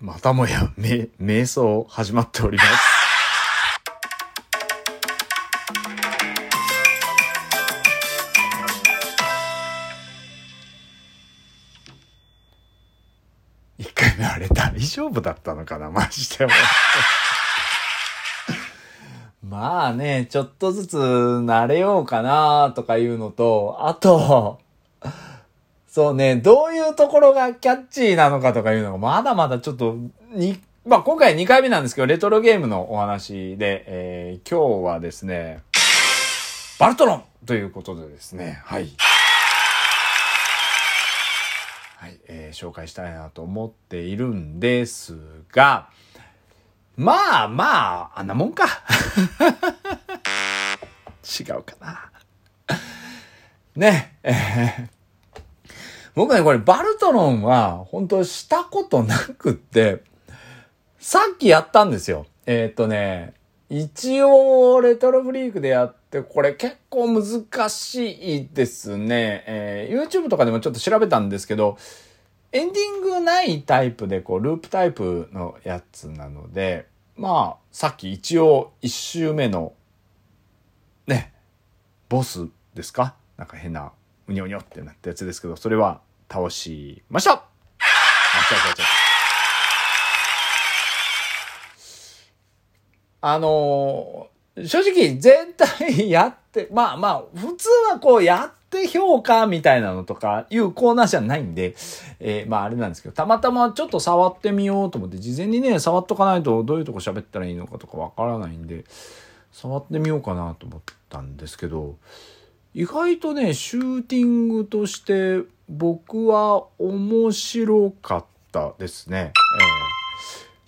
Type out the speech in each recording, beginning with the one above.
またもや、め、瞑想始まっております。一回目あれ大丈夫だったのかなマジで。まあね、ちょっとずつ慣れようかなとかいうのと、あと、そうね、どういうところがキャッチーなのかとかいうのがまだまだちょっと、に、まあ今回2回目なんですけど、レトロゲームのお話で、えー、今日はですね、バルトロンということでですね、はい。はい、えー、紹介したいなと思っているんですが、まあまあ、あんなもんか。違うかな。ね、えー、僕ね、これバルトロンは、本当したことなくって、さっきやったんですよ。えー、っとね、一応、レトロフリークでやって、これ結構難しいですね。えー、YouTube とかでもちょっと調べたんですけど、エンディングないタイプで、こう、ループタイプのやつなので、まあ、さっき一応一周目の、ね、ボスですか？なんか変な、うにょうにょってなったやつですけど、それは倒しましたあ、違う違う違う。あのー、正直全体やって、まあまあ、普通はこうやって評価みたいなのとかいうコーナーじゃないんで、えー、まああれなんですけど、たまたまちょっと触ってみようと思って、事前にね、触っとかないとどういうとこ喋ったらいいのかとかわからないんで、触ってみようかなと思ったんですけど、意外とね、シューティングとして僕は面白かったですね。えー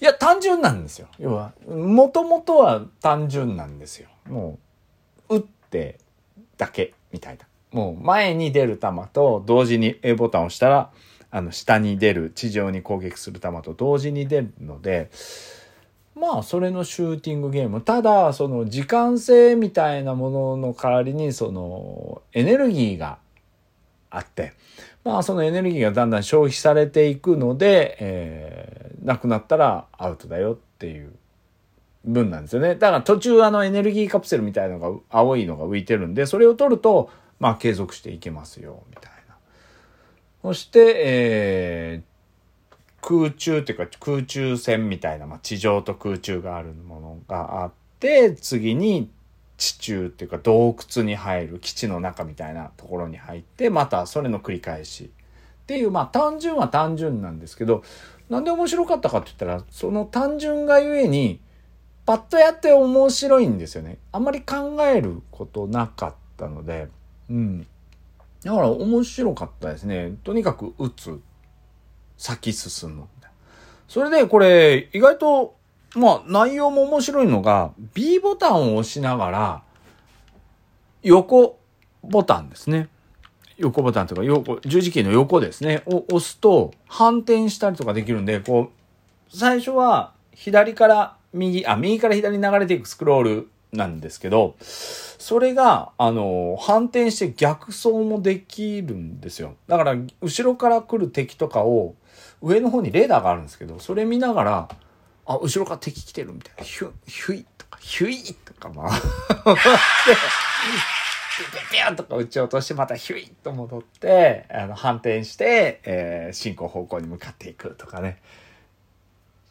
いや、単純なんですよ。要は、もともとは単純なんですよ。もう、打ってだけ、みたいな。もう、前に出る球と同時に A ボタンを押したら、あの、下に出る、地上に攻撃する球と同時に出るので、まあ、それのシューティングゲーム。ただ、その、時間性みたいなものの代わりに、その、エネルギーがあって、まあそのエネルギーがだんだん消費されていくので、えー、なくなったらアウトだよっていう分なんですよね。だから途中あのエネルギーカプセルみたいのが青いのが浮いてるんで、それを取ると、まあ継続していけますよ、みたいな。そして、えー、空中っていうか空中戦みたいな、まあ地上と空中があるものがあって、次に地中っていうか洞窟に入る基地の中みたいなところに入ってまたそれの繰り返しっていうまあ単純は単純なんですけどなんで面白かったかって言ったらその単純がゆえにパッとやって面白いんですよね。あんまり考えることなかったのでうんだから面白かったですね。とにかく打つ先進むそれでこれ意外とまあ内容も面白いのが B ボタンを押しながら横ボタンですね。横ボタンというか横、十字キーの横ですね。を押すと反転したりとかできるんで、こう、最初は左から右、あ、右から左に流れていくスクロールなんですけど、それが、あの、反転して逆走もできるんですよ。だから、後ろから来る敵とかを、上の方にレーダーがあるんですけど、それ見ながら、あ、後ろから敵来てるみたいな。ヒュ、ヒュイとか、ヒュイとか回って、ピュンとか撃ち落として、またヒュイッと戻って、あの、反転して、えー、進行方向に向かっていくとかね。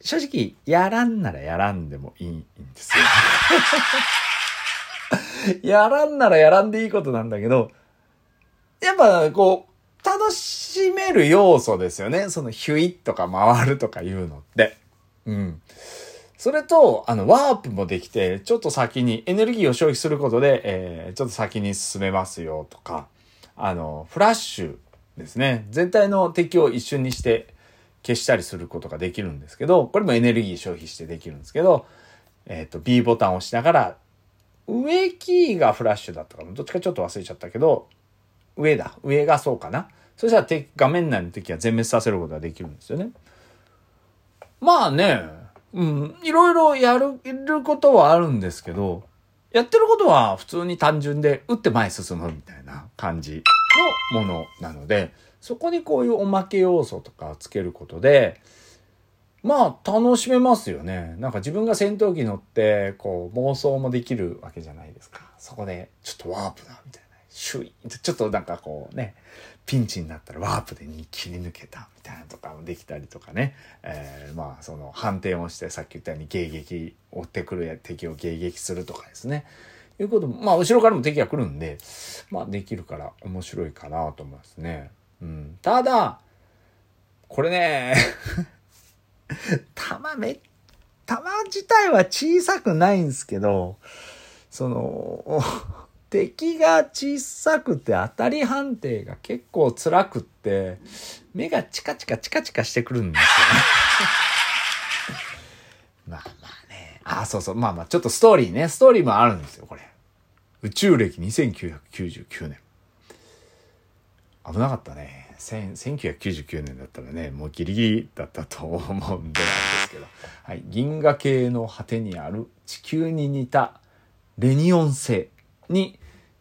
正直、やらんならやらんでもいいんですよ。やらんならやらんでいいことなんだけど、やっぱこう、楽しめる要素ですよね。そのヒュイッとか回るとかいうのって。うん。それと、あの、ワープもできて、ちょっと先に、エネルギーを消費することで、えー、ちょっと先に進めますよとか、あの、フラッシュですね。全体の敵を一瞬にして消したりすることができるんですけど、これもエネルギー消費してできるんですけど、えっ、と、B ボタンを押しながら、上キーがフラッシュだったかな？どっちかちょっと忘れちゃったけど、上だ。上がそうかな？そしたら画面内の敵は全滅させることができるんですよね。まあね、うん、いろいろやる、ることはあるんですけど、やってることは普通に単純で、打って前進むみたいな感じのものなので、そこにこういうおまけ要素とかつけることで、まあ楽しめますよね。なんか自分が戦闘機乗って、こう妄想もできるわけじゃないですか。そこで、ちょっとワープだ、みたいな。シュイちょっとなんかこうね、ピンチになったらワープで切り抜けたみたいなとかもできたりとかね、えー、まあその反転をしてさっき言ったように迎撃追ってくる敵を迎撃するとかですねいうこともまあ後ろからも敵が来るんでまあできるから面白いかなと思いますね。うん、ただこれね 弾め弾自体は小さくないんですけどその 敵が小さくて当たり判定が結構辛くって、目がチカチカチカチカしてくるんですよね。まあまあね。あ、そうそう。まあまあ、ちょっとストーリーね。ストーリーもあるんですよ、これ。宇宙歴2999年。危なかったね。1999年だったらね、もうギリギリだったと思うんでなんですけど。はい。銀河系の果てにある地球に似たレニオン星。に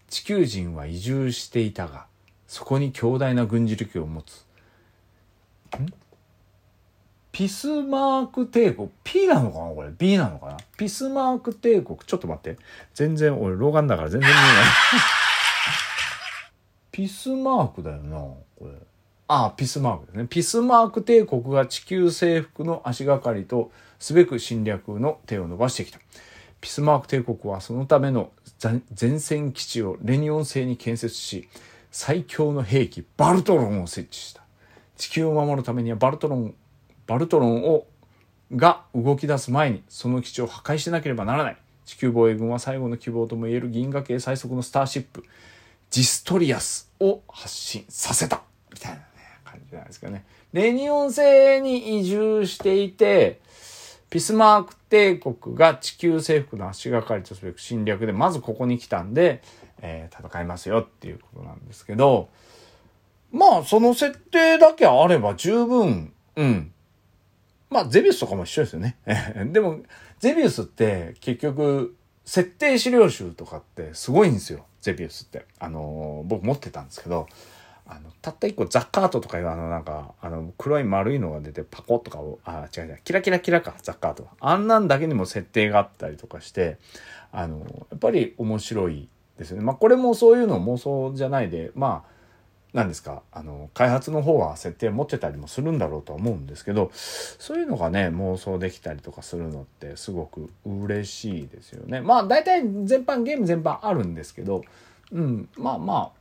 地球人は移住していたがそこに強大な軍事力を持つピスマーク帝国？P なのかな？これ B なのかな？ピスマーク帝国？ちょっと待って全然俺老眼だから全然見えないピスマークだよなこれ。ああピスマークですね。ピスマーク帝国が地球征服の足がかりとすべく侵略の手を伸ばしてきた。ピスマーク帝国はそのための前線基地をレニオン星に建設し最強の兵器バルトロンを設置した。地球を守るためにはバルトロンバルトロンをが動き出す前にその基地を破壊しなければならない。地球防衛軍は最後の希望ともいえる銀河系最速のスターシップ。ジストリアスを発進させたみたいな、ね、感じなんですけどねレニオン星に移住していてピスマーク帝国が地球征服の足がかりとすべく侵略で、まずここに来たんで、えー、戦いますよっていうことなんですけど、まあ、その設定だけあれば十分、うん。まあ、ゼビウスとかも一緒ですよね。でも、ゼビウスって結局、設定資料集とかってすごいんですよ。ゼビウスって。あのー、僕持ってたんですけど、あの、たった一個ザッカートとかいうあのなんか、あの黒い丸いのが出てパコとかを、あ、違う違う、キラキラキラか、ザッカートは。あんなんだけにも設定があったりとかして、あの、やっぱり面白いですよね。まあこれもそういうの妄想じゃないで、まあ、何ですか、あの、開発の方は設定持ってたりもするんだろうとは思うんですけど、そういうのがね、妄想できたりとかするのってすごく嬉しいですよね。まあ大体全般、ゲーム全般あるんですけど、うん、まあまあ、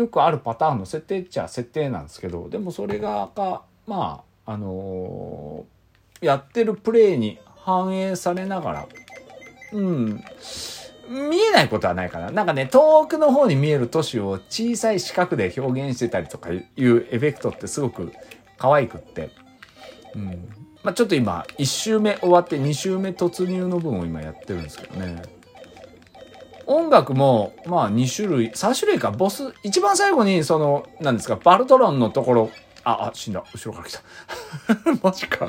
よくあるパターンの設定っちゃ設定なんですけどでもそれががまああのー、やってるプレイに反映されながらうん見えないことはないかな。なんかね、遠くの方に見える都市を小さい四角で表現してたりとかいうエフェクトってすごく可愛くって。うん。まあ、ちょっと今、1周目終わって2周目突入の分を今やってるんですけどね。音楽も、まあ2種類、3種類か、ボス、一番最後に、その、なんですか、バルトロンのところ、あ、あ、死んだ。後ろから来た。マジか。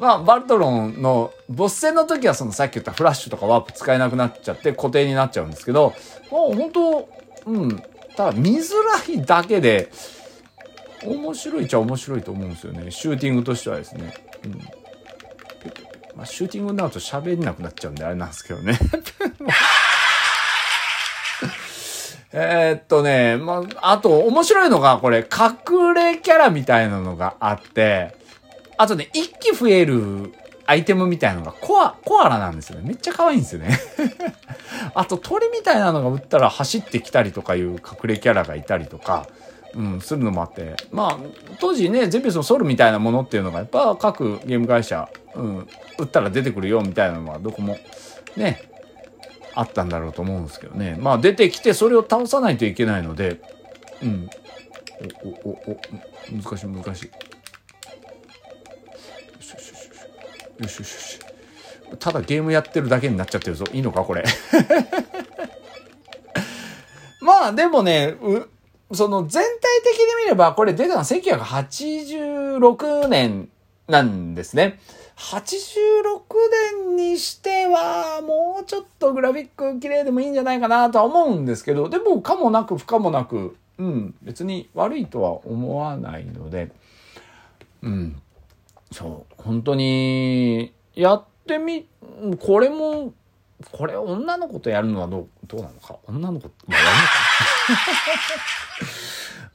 まあ、バルトロンの、ボス戦の時はそのさっき言ったフラッシュとかワープ使えなくなっちゃって固定になっちゃうんですけど、もう本当うん、ただ見づらいだけで、面白いっちゃ面白いと思うんですよね。シューティングとしてはですね。うんまあ、シューティングになると喋んなくなっちゃうんであれなんですけどね。えっとね、まあ、あと面白いのがこれ隠れキャラみたいなのがあって、あとね、一気増えるアイテムみたいなのがコア、コアラなんですよね。めっちゃ可愛いんですよね。あと鳥みたいなのが撃ったら走ってきたりとかいう隠れキャラがいたりとか、うん、するのもあって、まあ、当時ね、ゼビウスのソルみたいなものっていうのが、やっぱ各ゲーム会社、うん、打ったら出てくるよみたいなのはどこも、ね、あったんだろうと思うんですけどね。まあ、出てきてそれを倒さないといけないので、うん。お、お、お、お、難しい難しい。よしよしよし。ただゲームやってるだけになっちゃってるぞ。いいのかこれ。まあ、でもね、その全体的に見れば、これ出たのは1986年なんですね。86年にしては、もうちょっとグラフィック綺麗でもいいんじゃないかなとは思うんですけど、でも、かもなく不可もなく、うん、別に悪いとは思わないので、うん。本当に、やってみ、これも、これ女の子とやるのはどう、どうなのか？女の子、まあ、やるのか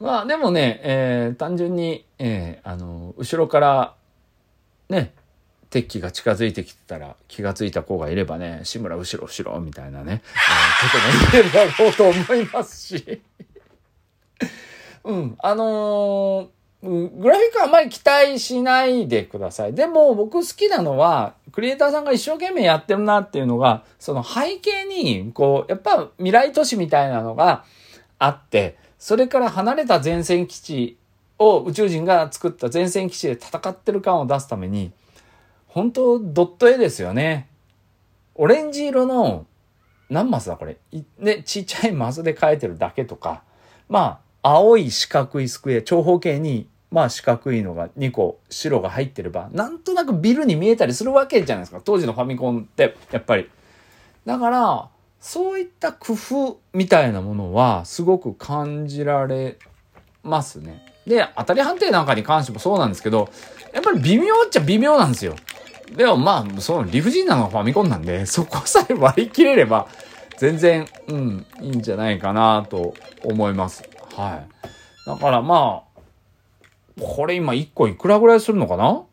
まあでもね、えー、単純に、えー、あの、後ろから、ね、敵機が近づいてきてたら気がついた子がいればね、志村後ろ後ろみたいなね、えー、ことも言えるだろうと思いますし。うん、あのー、グラフィックはあまり期待しないでください。でも僕好きなのは、クリエイターさんが一生懸命やってるなっていうのが、その背景に、こう、やっぱ未来都市みたいなのがあって、それから離れた前線基地を宇宙人が作った前線基地で戦ってる感を出すために、本当ドット絵ですよね。オレンジ色の、何マスだこれ？ね、ちっちゃいマスで描いてるだけとか、まあ、青い四角いスクエア、長方形に、まあ四角いのが2個、白が入ってれば、なんとなくビルに見えたりするわけじゃないですか。当時のファミコンって、やっぱり。だから、そういった工夫みたいなものは、すごく感じられますね。で、当たり判定なんかに関してもそうなんですけど、やっぱり微妙っちゃ微妙なんですよ。でもまあ、その理不尽なのがファミコンなんで、そこさえ割り切れれば、全然、うん、いいんじゃないかなと思います。はい。だからまあ、これ今1個いくらぐらいするのかな？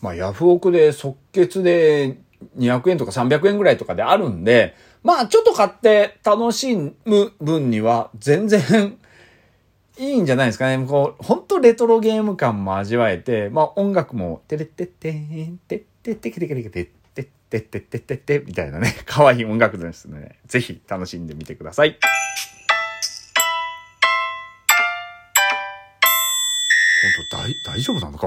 まあ、ヤフオクで即決で200円とか300円ぐらいとかであるんで、まあ、ちょっと買って楽しむ分には全然いいんじゃないですかね。こう、本当レトロゲーム感も味わえて、まあ音楽も、てれってってん、てってってけてけてけてってってってってってってみたいなね、可愛い音楽ですね。ぜひ楽しんでみてください。大、大丈夫なのか？